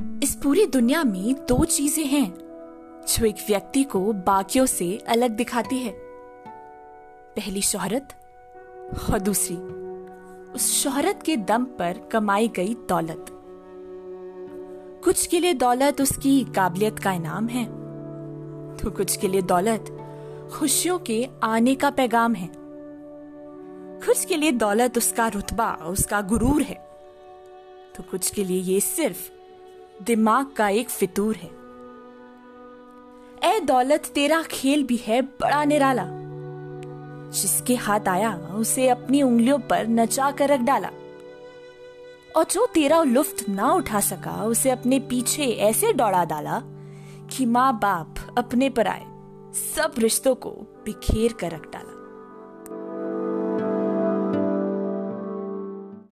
इस पूरी दुनिया में दो चीज़ें हैं, जो एक व्यक्ति को बाकियों से अलग दिखाती है। पहली शोहरत और दूसरी, उस शोहरत के दम पर कमाई गई दौलत। कुछ के लिए दौलत उसकी काबिलियत का इनाम है तो कुछ के लिए दौलत खुशियों के आने का पैगाम है। कुछ के लिए दौलत उसका रुतबा, उसका गुरूर है तो कुछ के लिए ये सिर्फ़ दिमाग का एक फितूर है। ए दौलत, तेरा खेल भी है बड़ा निराला। जिसके हाथ आया, उसे अपनी उंगलियों पर नचा कर रख डाला। और जो तेरा लुफ्त ना उठा सका, उसे अपने पीछे ऐसे दौड़ा डाला कि माँ बाप अपने पर आए, सब रिश्तों को बिखेर कर रख डाला।